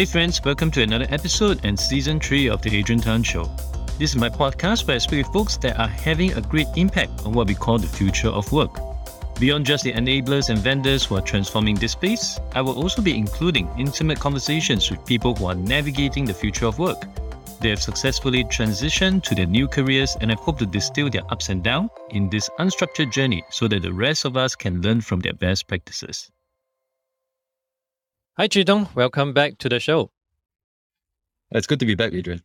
Hey friends, welcome to another episode and season 3 of the Adrian Tan Show. This is my podcast where I speak with folks that are having a great impact on what we call the future of work. Beyond just the enablers and vendors who are transforming this space, I will also be including intimate conversations with people who are navigating the future of work. They have successfully transitioned to their new careers and I hope to distill their ups and downs in this unstructured journey so that the rest of us can learn from their best practices. Hi, CheeTung. Welcome back to the show. It's good to be back, Adrian.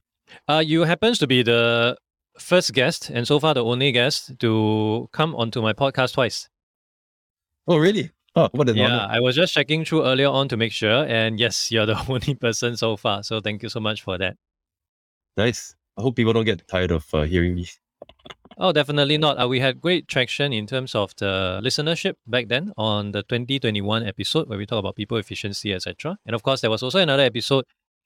Uh, you happens to be the first guest and so far the only guest to come onto my podcast twice. Oh, really? Oh, what an yeah, honor. I was just checking through earlier on to make sure, and yes, you're the only person so far. So thank you so much for that. Nice. I hope people don't get tired of uh, hearing me. Oh, definitely not. Uh, we had great traction in terms of the listenership back then on the 2021 episode where we talk about people efficiency, etc. And of course, there was also another episode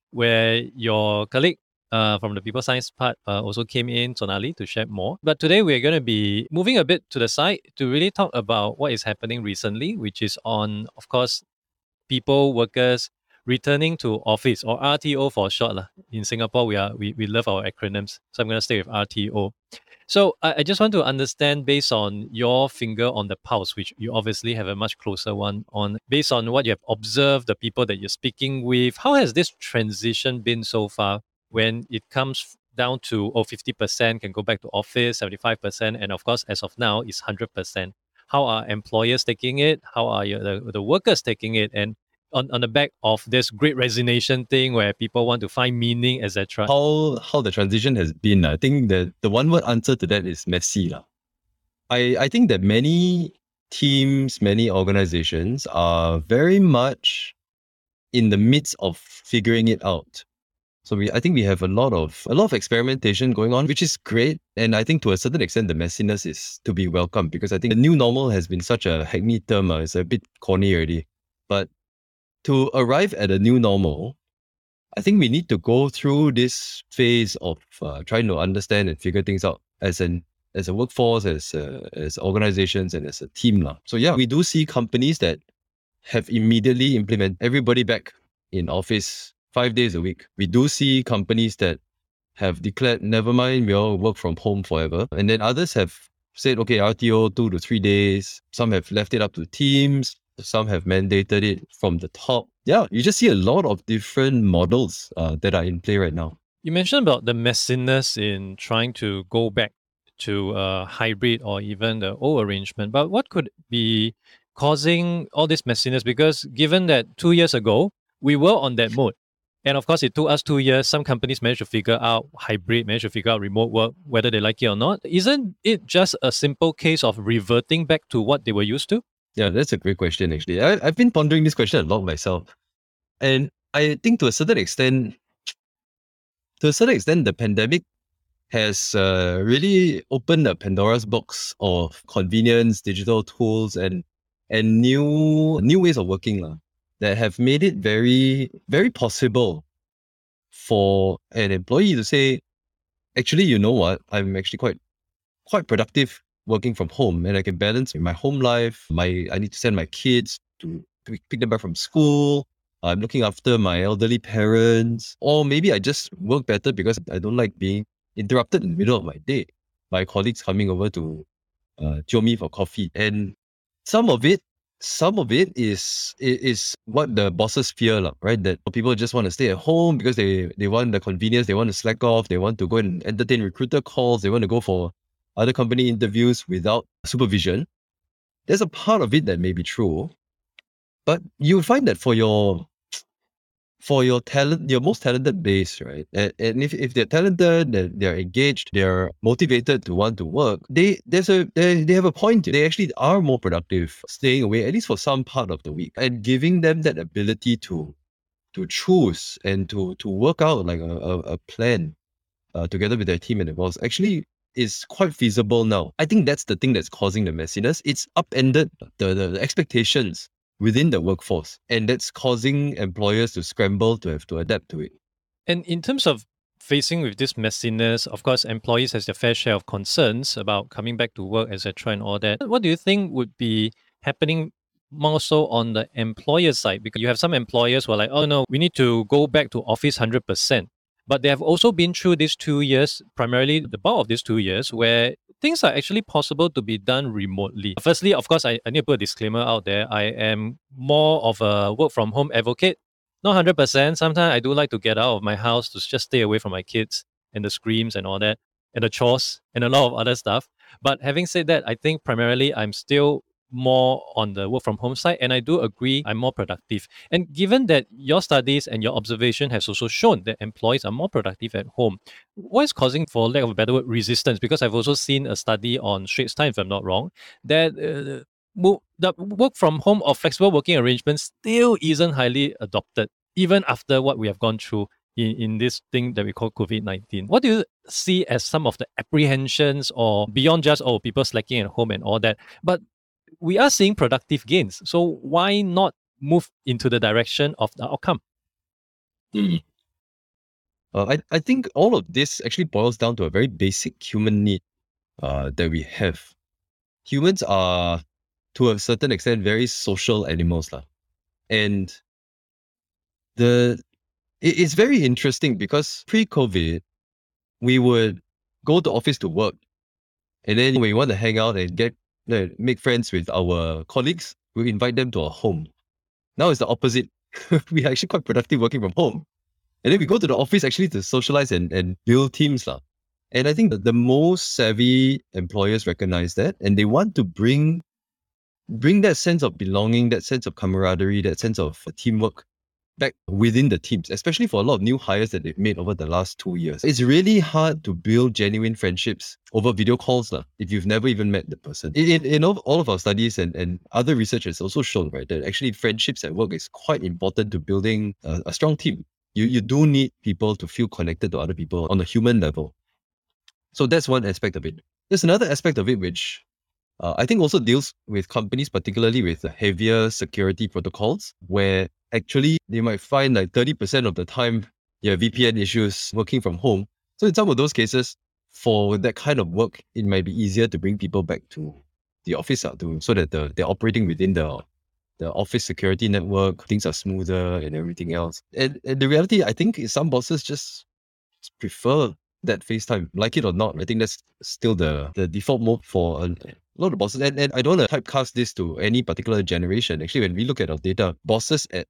where your colleague uh, from the people science part uh, also came in, Sonali, to share more. But today we're going to be moving a bit to the side to really talk about what is happening recently, which is on, of course, people, workers returning to office or RTO for short. La. In Singapore, we are we, we love our acronyms. So I'm to stay with RTO. So I, I just want to understand based on your finger on the pulse, which you obviously have a much closer one on, based on what you have observed, the people that you're speaking with, how has this transition been so far when it comes down to, oh, 50% can go back to office, 75%, and of course, as of now, is 100%. How are employers taking it? How are your, the, the workers taking it? And on, on the back of this great resignation thing where people want to find meaning, etc. How how the transition has been, I think the, the one word answer to that is messy. La. I, I think that many teams, many organizations are very much in the midst of figuring it out. So we I think we have a lot of a lot of experimentation going on, which is great. And I think to a certain extent the messiness is to be welcomed because I think the new normal has been such a hackneyed term. Uh, it's a bit corny already. To arrive at a new normal, I think we need to go through this phase of uh, trying to understand and figure things out as an as a workforce, as uh, as organizations, and as a team now. So yeah, we do see companies that have immediately implement everybody back in office five days a week. We do see companies that have declared, never mind, we all work from home forever, and then others have said, okay, RTO two to three days. Some have left it up to teams some have mandated it from the top. Yeah, you just see a lot of different models uh, that are in play right now. You mentioned about the messiness in trying to go back to a hybrid or even the old arrangement, but what could be causing all this messiness? Because given that two years ago, we were on that mode. And of course, it took us two years. Some companies managed to figure out hybrid, managed to figure out remote work, whether they like it or not. Isn't it just a simple case of reverting back to what they were used to? Yeah, that's a great question, actually. I, I've been pondering this question a lot myself. And I think to a certain extent, to a certain extent, the pandemic has uh, really opened a Pandora's box of convenience, digital tools, and and new new ways of working la, that have made it very very possible for an employee to say, actually, you know what, I'm actually quite quite productive working from home and I can balance my home life. My I need to send my kids to, to pick them back from school. I'm looking after my elderly parents. Or maybe I just work better because I don't like being interrupted in the middle of my day by colleagues coming over to uh, join me for coffee. And some of it, some of it is is what the bosses fear, right? That people just want to stay at home because they they want the convenience, they want to slack off, they want to go and entertain recruiter calls, they want to go for other company interviews without supervision, there's a part of it that may be true. But you find that for your for your talent, your most talented base, right? And, and if, if they're talented, they're, they're engaged, they're motivated to want to work, they there's a they, they have a point. They actually are more productive staying away, at least for some part of the week. And giving them that ability to to choose and to to work out like a, a, a plan uh, together with their team and their boss actually is quite feasible now. I think that's the thing that's causing the messiness. It's upended the, the, expectations within the workforce, and that's causing employers to scramble to have to adapt to it. And in terms of facing with this messiness, of course, employees has their fair share of concerns about coming back to work, etc., and all that. What do you think would be happening more so on the employer side because you have some employers who are like, oh no, we need to go back to office 100%. But they have also been through these two years, primarily the bulk of these two years, where things are actually possible to be done remotely. Firstly, of course, I, I need to put a disclaimer out there. I am more of a work from home advocate. Not 100%. Sometimes I do like to get out of my house to just stay away from my kids and the screams and all that, and the chores and a lot of other stuff. But having said that, I think primarily I'm still more on the work from home side and i do agree i'm more productive and given that your studies and your observation has also shown that employees are more productive at home what is causing for lack of a better word resistance because i've also seen a study on straits time if i'm not wrong that uh, the work from home or flexible working arrangements still isn't highly adopted even after what we have gone through in, in this thing that we call COVID 19. What do you see as some of the apprehensions or beyond just, oh, people slacking at home and all that? But we are seeing productive gains. So why not move into the direction of the outcome? Mm. Uh, I, I think all of this actually boils down to a very basic human need uh, that we have. Humans are, to a certain extent, very social animals. La. And the it, it's very interesting because pre-COVID, we would go to office to work. And then when we want to hang out and get make friends with our colleagues, we invite them to our home. Now it's the opposite. we are actually quite productive working from home. And then we go to the office actually to socialize and, and build teams. La. And I think that the most savvy employers recognize that and they want to bring bring that sense of belonging, that sense of camaraderie, that sense of teamwork back within the teams, especially for a lot of new hires that they've made over the last two years. It's really hard to build genuine friendships over video calls la, if you've never even met the person. In, in, in all of our studies and, and other research has also shown right that actually friendships at work is quite important to building a, a strong team. You, you do need people to feel connected to other people on a human level. So that's one aspect of it. There's another aspect of it which uh, I think also deals with companies, particularly with heavier security protocols, where actually they might find like 30% of the time have VPN issues working from home. So in some of those cases, for that kind of work, it might be easier to bring people back to the office uh, to, so that the, they're operating within the the office security network, things are smoother and everything else. And, and the reality, I think, is some bosses just prefer that FaceTime, like it or not. I think that's still the, the default mode for a, a lot of bosses. And, and I don't want to typecast this to any particular generation. Actually, when we look at our data, bosses at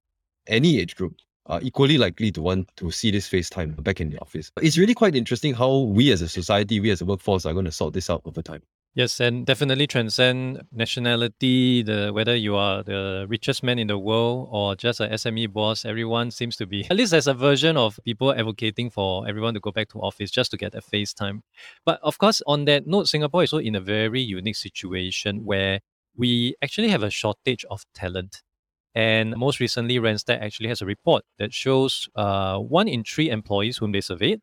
any age group are equally likely to want to see this FaceTime back in the office. It's really quite interesting how we as a society, we as a workforce are going to sort this out over time. Yes, and definitely transcend nationality, the whether you are the richest man in the world or just a SME boss, everyone seems to be at least there's a version of people advocating for everyone to go back to office just to get a FaceTime. But of course, on that note, Singapore is also in a very unique situation where we actually have a shortage of talent. And most recently, Randstad actually has a report that shows uh, one in three employees whom they surveyed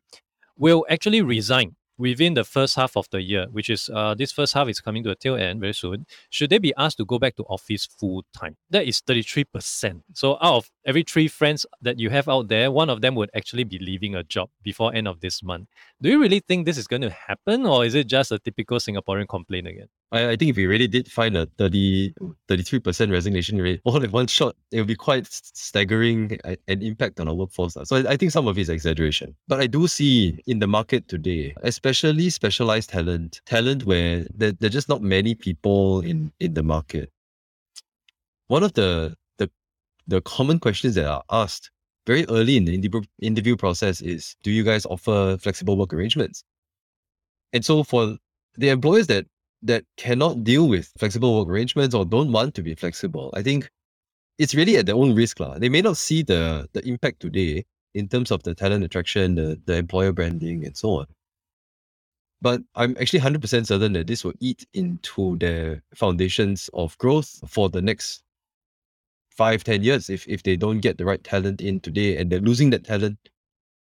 will actually resign within the first half of the year, which is uh, this first half is coming to a tail end very soon, should they be asked to go back to office full time? That is 33%. So out of every three friends that you have out there, one of them would actually be leaving a job before end of this month. Do you really think this is going to happen or is it just a typical Singaporean complaint again? I, I think if we really did find a 30, 33% resignation rate all in one shot, it would be quite staggering an impact on our workforce. So I, I think some of it is exaggeration. But I do see in the market today, especially specialized talent, talent where there, there are just not many people in, in the market. One of the, the, the common questions that are asked very early in the interview process is, do you guys offer flexible work arrangements? And so for the employers that that cannot deal with flexible work arrangements or don't want to be flexible, I think it's really at their own risk. La. They may not see the the impact today in terms of the talent attraction, the, the employer branding, and so on. But I'm actually 100% certain that this will eat into their foundations of growth for the next five, 10 years if, if they don't get the right talent in today and they're losing that talent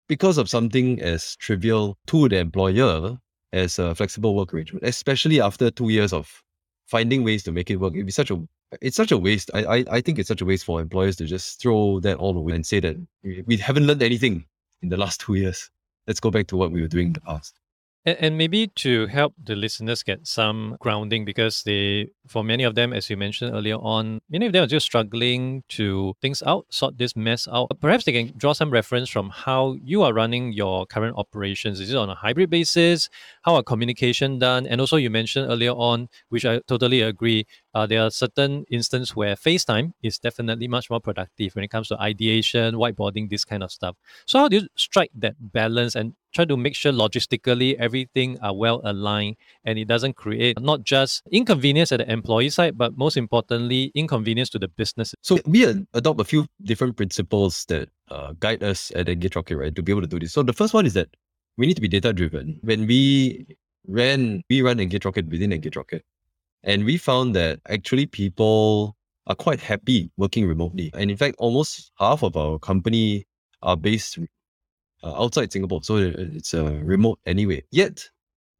because of something as trivial to the employer as a flexible work arrangement, especially after two years of finding ways to make it work. It'd be such a it's such a waste. I, I, I think it's such a waste for employers to just throw that all away and say that we haven't learned anything in the last two years. Let's go back to what we were doing in the past. And, and maybe to help the listeners get some grounding, because they, for many of them, as you mentioned earlier on, many of them are just struggling to things out, sort this mess out. Perhaps they can draw some reference from how you are running your current operations. Is it on a hybrid basis? How are communication done? And also, you mentioned earlier on, which I totally agree, uh, there are certain instances where FaceTime is definitely much more productive when it comes to ideation, whiteboarding, this kind of stuff. So how do you strike that balance and try to make sure logistically everything are well aligned and it doesn't create not just inconvenience at the employee side, but most importantly, inconvenience to the business. So we adopt a few different principles that uh, guide us at EngageRocket, right, to be able to do this. So the first one is that we need to be data driven. When we ran, we run EngageRocket within EngageRocket, and we found that actually people are quite happy working remotely. And in fact, almost half of our company are based outside Singapore. So it's uh, remote anyway. Yet,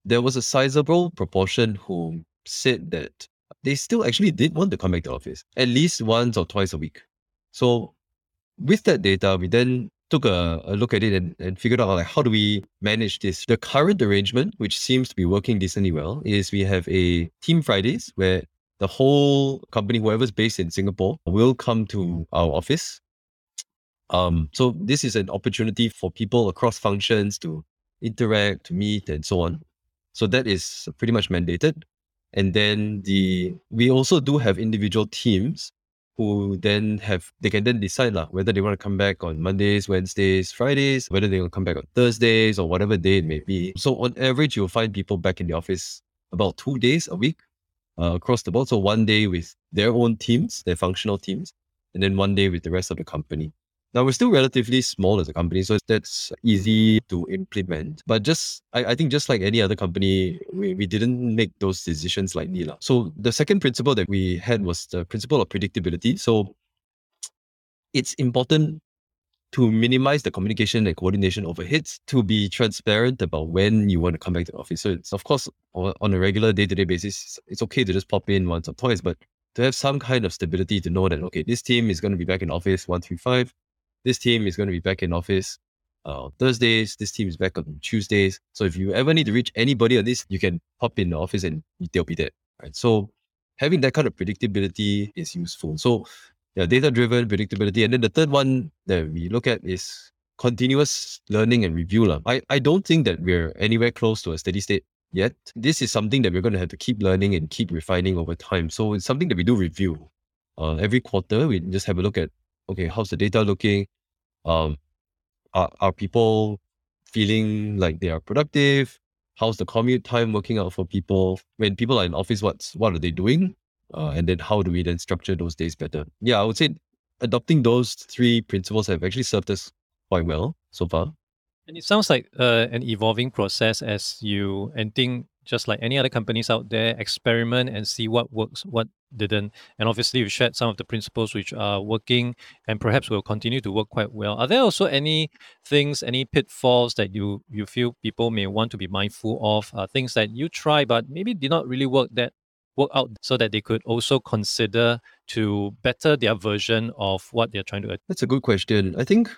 there was a sizable proportion who said that they still actually did want to come back to office at least once or twice a week. So, with that data, we then took a, a look at it and, and figured out like how do we manage this. The current arrangement, which seems to be working decently well, is we have a team Fridays where the whole company, whoever's based in Singapore, will come to our office um, so this is an opportunity for people across functions to interact, to meet, and so on. So that is pretty much mandated. And then the we also do have individual teams who then have they can then decide lah, whether they want to come back on Mondays, Wednesdays, Fridays, whether they will come back on Thursdays or whatever day it may be. So on average, you'll find people back in the office about two days a week uh, across the board. So one day with their own teams, their functional teams, and then one day with the rest of the company. Now we're still relatively small as a company, so that's easy to mm-hmm. implement. But just I, I think just like any other company, we, we didn't make those decisions lightly. La. So the second principle that we had was the principle of predictability. So it's important to minimize the communication and coordination overheads, to be transparent about when you want to come back to the office. So it's of course on a regular day-to-day basis, it's okay to just pop in once or twice, but to have some kind of stability to know that okay, this team is going to be back in office one through five this team is going to be back in office uh, Thursdays. This team is back on Tuesdays. So if you ever need to reach anybody on this, you can pop in the office and they'll be there. Right. So having that kind of predictability is useful. So yeah, data driven predictability. And then the third one that we look at is continuous learning and review. I, I don't think that we're anywhere close to a steady state yet. This is something that we're going to have to keep learning and keep refining over time. So it's something that we do review. Uh, every quarter, we just have a look at okay, how's the data looking? Um, are, are people feeling like they are productive? How's the commute time working out for people? When people are in office, what's what are they doing? Uh, and then how do we then structure those days better? Yeah, I would say adopting those three principles have actually served us quite well so far. And it sounds like uh, an evolving process as you and think just like any other companies out there, experiment and see what works, what didn't. And obviously, you shared some of the principles which are working and perhaps will continue to work quite well. Are there also any things, any pitfalls that you you feel people may want to be mindful of? Uh, things that you try but maybe did not really work that work out so that they could also consider to better their version of what they're trying to That's a good question. I think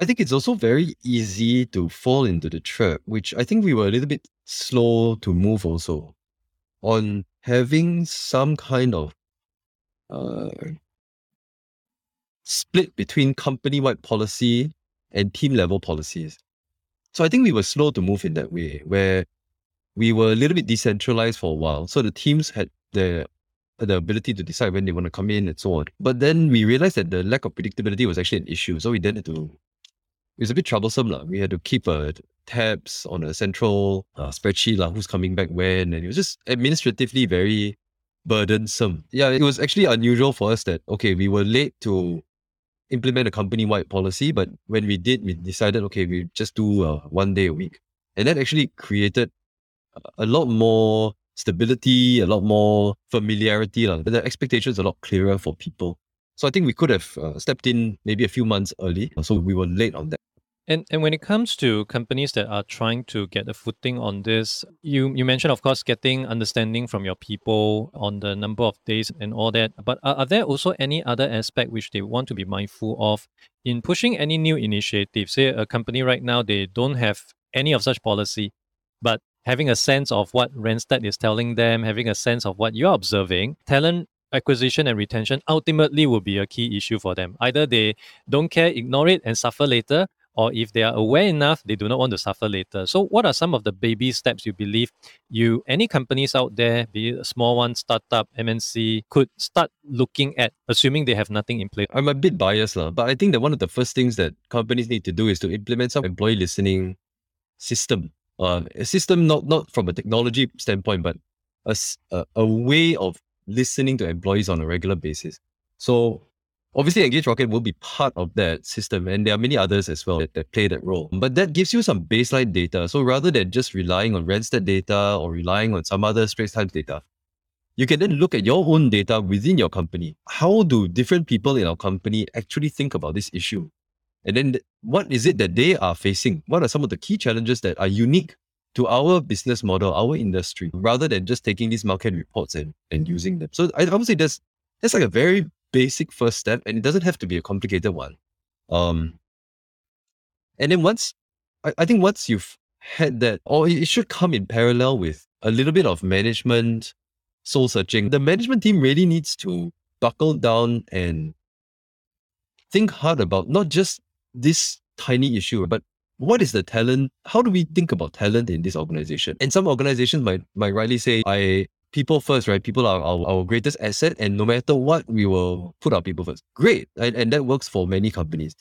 I think it's also very easy to fall into the trap, which I think we were a little bit slow to move also on having some kind of uh, split between company wide policy and team level policies. So I think we were slow to move in that way, where we were a little bit decentralized for a while. So the teams had the the ability to decide when they want to come in and so on. But then we realized that the lack of predictability was actually an issue. So we then had to was a bit troublesome. La. We had to keep uh, tabs on a central uh, spreadsheet, la, who's coming back when. And it was just administratively very burdensome. Yeah, it was actually unusual for us that, okay, we were late to implement a company wide policy, but when we did, we decided, okay, we just do uh, one day a week. And that actually created a lot more stability, a lot more familiarity. La. The expectations a lot clearer for people. So I think we could have uh, stepped in maybe a few months early. So we were late on that. And and when it comes to companies that are trying to get a footing on this, you you mentioned of course getting understanding from your people on the number of days and all that. But are, are there also any other aspect which they want to be mindful of in pushing any new initiative? Say a company right now they don't have any of such policy, but having a sense of what Randstad is telling them, having a sense of what you're observing, talent acquisition and retention ultimately will be a key issue for them. Either they don't care, ignore it, and suffer later, or if they are aware enough, they do not want to suffer later. So, what are some of the baby steps you believe you, any companies out there, be it a small one, startup, MNC, could start looking at, assuming they have nothing in place? I'm a bit biased, lah, but I think that one of the first things that companies need to do is to implement some employee listening system. Uh, a system not not from a technology standpoint, but a, a way of listening to employees on a regular basis. So obviously EngageRocket will be part of that system and there are many others as well that, that play that role. But that gives you some baseline data. So rather than just relying on Randstad data or relying on some other Straits Times data, you can then look at your own data within your company. How do different people in our company actually think about this issue? And then what is it that they are facing? What are some of the key challenges that are unique to our business model, our industry, rather than just taking these market reports and, and using them. So I, I would say that's that's like a very basic first step, and it doesn't have to be a complicated one. Um, and then once I, I think once you've had that, or it should come in parallel with a little bit of management soul searching. The management team really needs to buckle down and think hard about not just this tiny issue, but what is the talent? How do we think about talent in this organization? And some organizations might might rightly say, I people first, right? People are our, our greatest asset, and no matter what, we will put our people first. Great. And, and that works for many companies.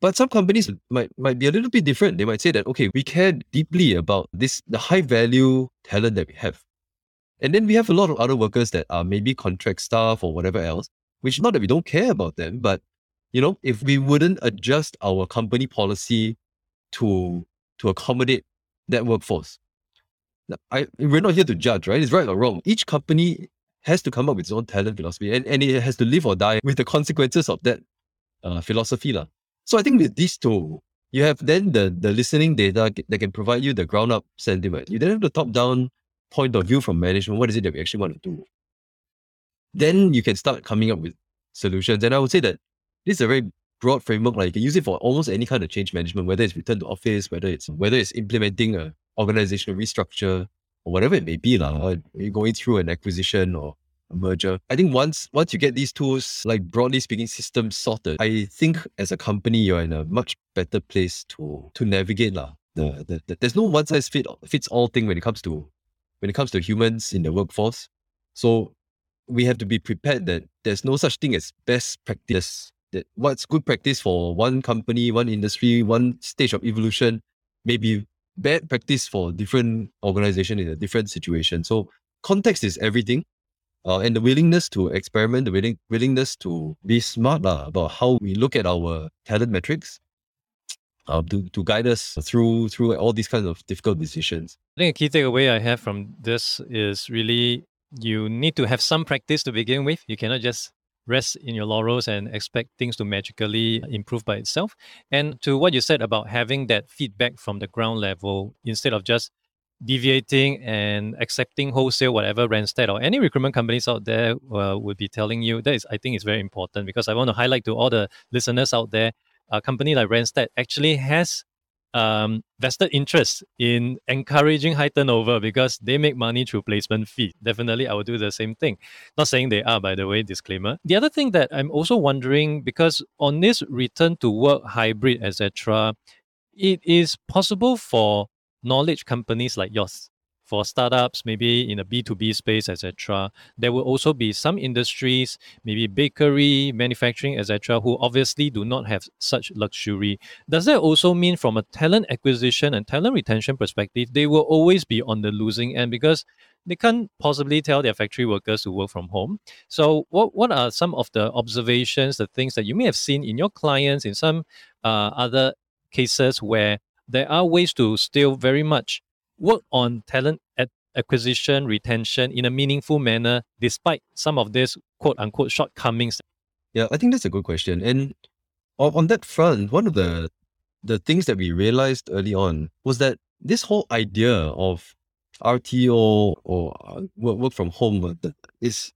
But some companies might might be a little bit different. They might say that, okay, we care deeply about this the high value talent that we have. And then we have a lot of other workers that are maybe contract staff or whatever else, which not that we don't care about them, but you know, if we wouldn't adjust our company policy to to accommodate that workforce. I, we're not here to judge, right? It's right or wrong. Each company has to come up with its own talent philosophy and, and it has to live or die with the consequences of that uh, philosophy. La. So I think with these two, you have then the, the listening data that can provide you the ground up sentiment. You then have the top down point of view from management. What is it that we actually want to do? Then you can start coming up with solutions. And I would say that this is a very broad framework. Like you can use it for almost any kind of change management, whether it's return to office, whether it's whether it's implementing a organizational restructure or whatever it may be, la, going through an acquisition or a merger. I think once once you get these tools, like broadly speaking, systems sorted, I think as a company you're in a much better place to to navigate la. The, the, the there's no one size fit fits all thing when it comes to when it comes to humans in the workforce. So we have to be prepared that there's no such thing as best practice that what's good practice for one company, one industry, one stage of evolution may be bad practice for different organization in a different situation. So context is everything. Uh, and the willingness to experiment, the willing, willingness to be smart uh, about how we look at our talent metrics uh, to, to guide us through through all these kinds of difficult decisions. I think a key takeaway I have from this is really you need to have some practice to begin with. You cannot just rest in your laurels and expect things to magically improve by itself. And to what you said about having that feedback from the ground level instead of just deviating and accepting wholesale whatever Randstad or any recruitment companies out there uh, would be telling you that is I think is very important because I want to highlight to all the listeners out there a company like Randstad actually has um, vested interest in encouraging high turnover because they make money through placement fee. Definitely, I will do the same thing. Not saying they are, by the way, disclaimer. The other thing that I'm also wondering because on this return to work hybrid, etc., it is possible for knowledge companies like yours for startups, maybe in a B2B space, etc. There will also be some industries, maybe bakery, manufacturing, etc., who obviously do not have such luxury. Does that also mean from a talent acquisition and talent retention perspective, they will always be on the losing end because they can't possibly tell their factory workers to work from home. So, what, what are some of the observations, the things that you may have seen in your clients, in some uh, other cases where there are ways to still very much work on talent at acquisition, retention in a meaningful manner, despite some of these quote unquote shortcomings? Yeah, I think that's a good question. And on that front, one of the the things that we realized early on was that this whole idea of RTO or uh, work, work from home uh, is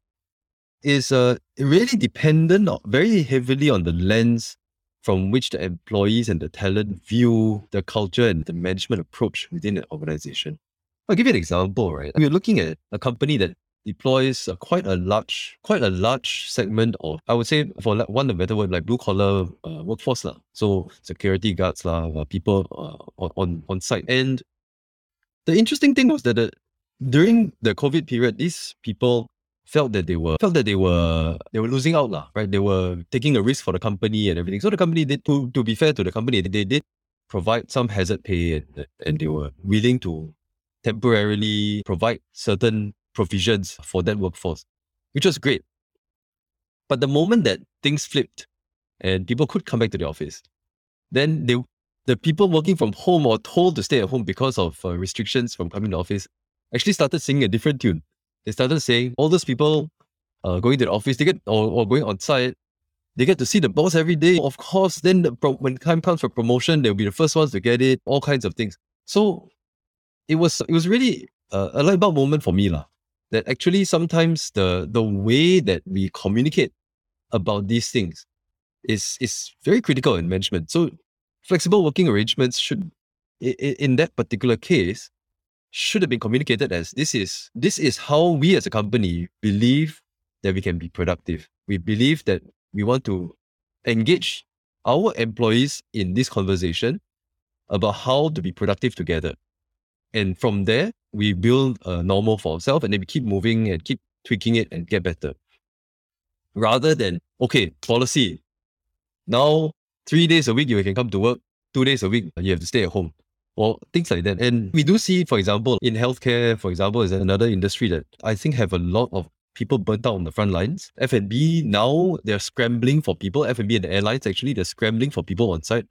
is uh, really dependent very heavily on the lens from which the employees and the talent view the culture and the management approach within the organization. I'll give you an example, right? We're looking at a company that deploys uh, quite a large, quite a large segment of, I would say, for one of the better word, like blue collar uh, workforce lah. So security guards lah, uh, people uh, on on site. And the interesting thing was that the, during the COVID period, these people felt that they were felt that they were they were losing out lah, right? They were taking a risk for the company and everything. So the company did to to be fair to the company, they did provide some hazard pay and, and they were willing to temporarily provide certain provisions for that workforce, which was great. But the moment that things flipped and people could come back to the office, then they the people working from home or told to stay at home because of uh, restrictions from coming to office actually started singing a different tune. They started saying all those people uh, going to the office, they get or, or going on site, they get to see the boss every day. Of course, then the pro- when time comes for promotion, they'll be the first ones to get it. All kinds of things. So it was it was really uh, a light bulb moment for me lah that actually sometimes the the way that we communicate about these things is is very critical in management. So flexible working arrangements should in that particular case should have been communicated as this is this is how we as a company believe that we can be productive. We believe that we want to engage our employees in this conversation about how to be productive together. And from there, we build a normal for ourselves and then we keep moving and keep tweaking it and get better. Rather than, okay, policy. Now, three days a week you can come to work, two days a week you have to stay at home. Or things like that. And we do see, for example, in healthcare, for example, is another industry that I think have a lot of people burnt out on the front lines. F&B now they're scrambling for people. F&B and the airlines actually they're scrambling for people on site,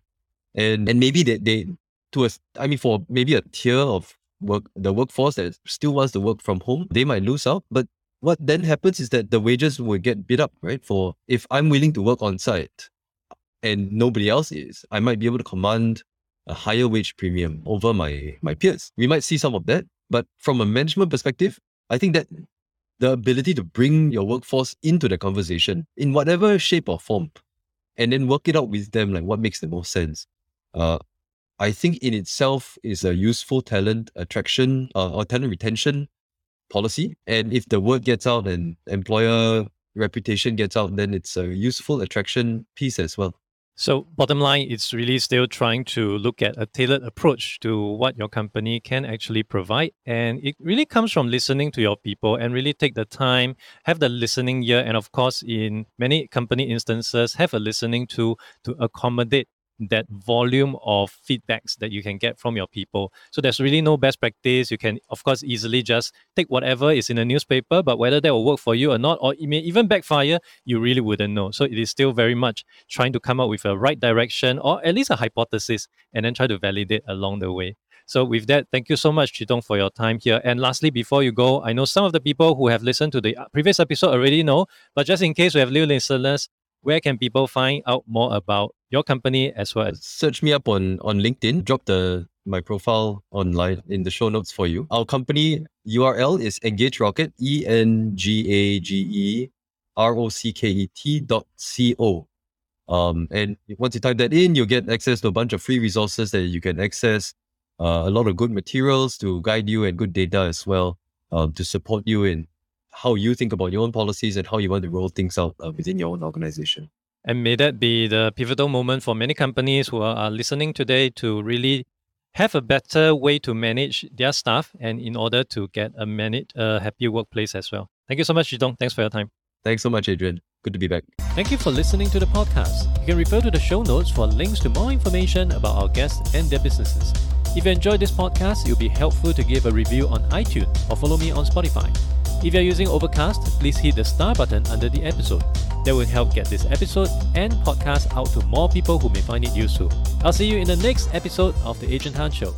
and and maybe they they to a I mean for maybe a tier of work the workforce that still wants to work from home, they might lose out. But what then happens is that the wages will get bid up, right? For if I'm willing to work on site and nobody else is, I might be able to command a higher wage premium over my my peers. We might see some of that, but from a management perspective, I think that the ability to bring your workforce into the conversation in whatever shape or form, and then work it out with them, like what makes the most sense. Uh, I think in itself is a useful talent attraction uh, or talent retention policy. And if the word gets out and employer reputation gets out, then it's a useful attraction piece as well. So, bottom line, it's really still trying to look at a tailored approach to what your company can actually provide. And it really comes from listening to your people and really take the time, have the listening ear, and of course, in many company instances, have a listening to to accommodate that volume of feedbacks that you can get from your people. So there's really no best practice. You can, of course, easily just take whatever is in the newspaper, but whether that will work for you or not, or it may even backfire, you really wouldn't know. So it is still very much trying to come up with a right direction or at least a hypothesis and then try to validate along the way. So with that, thank you so much, CheeTung, for your time here. And lastly, before you go, I know some of the people who have listened to the previous episode already know, but just in case we have new listeners, where can people find out more about your company as well as search me up on on LinkedIn. Drop the my profile online in the show notes for you. Our company URL is EngageRocket, E N G A G E R O C K E T dot C O. Um, and once you type that in, you'll get access to a bunch of free resources that you can access, uh, a lot of good materials to guide you and good data as well um, to support you in how you think about your own policies and how you want to roll things out uh, within your own organization. And may that be the pivotal moment for many companies who are, are listening today to really have a better way to manage their staff and in order to get a manage a happy workplace as well. Thank you so much, CheeTung. Thanks for your time. Thanks so much, Adrian. Good to be back. Thank you for listening to the podcast. You can refer to the show notes for links to more information about our guests and their businesses. If you enjoyed this podcast, it would be helpful to give a review on iTunes or follow me on Spotify. If you're using Overcast, please hit the star button under the episode. That will help get this episode and podcast out to more people who may find it useful. I'll see you in the next episode of The Adrian Tan Show.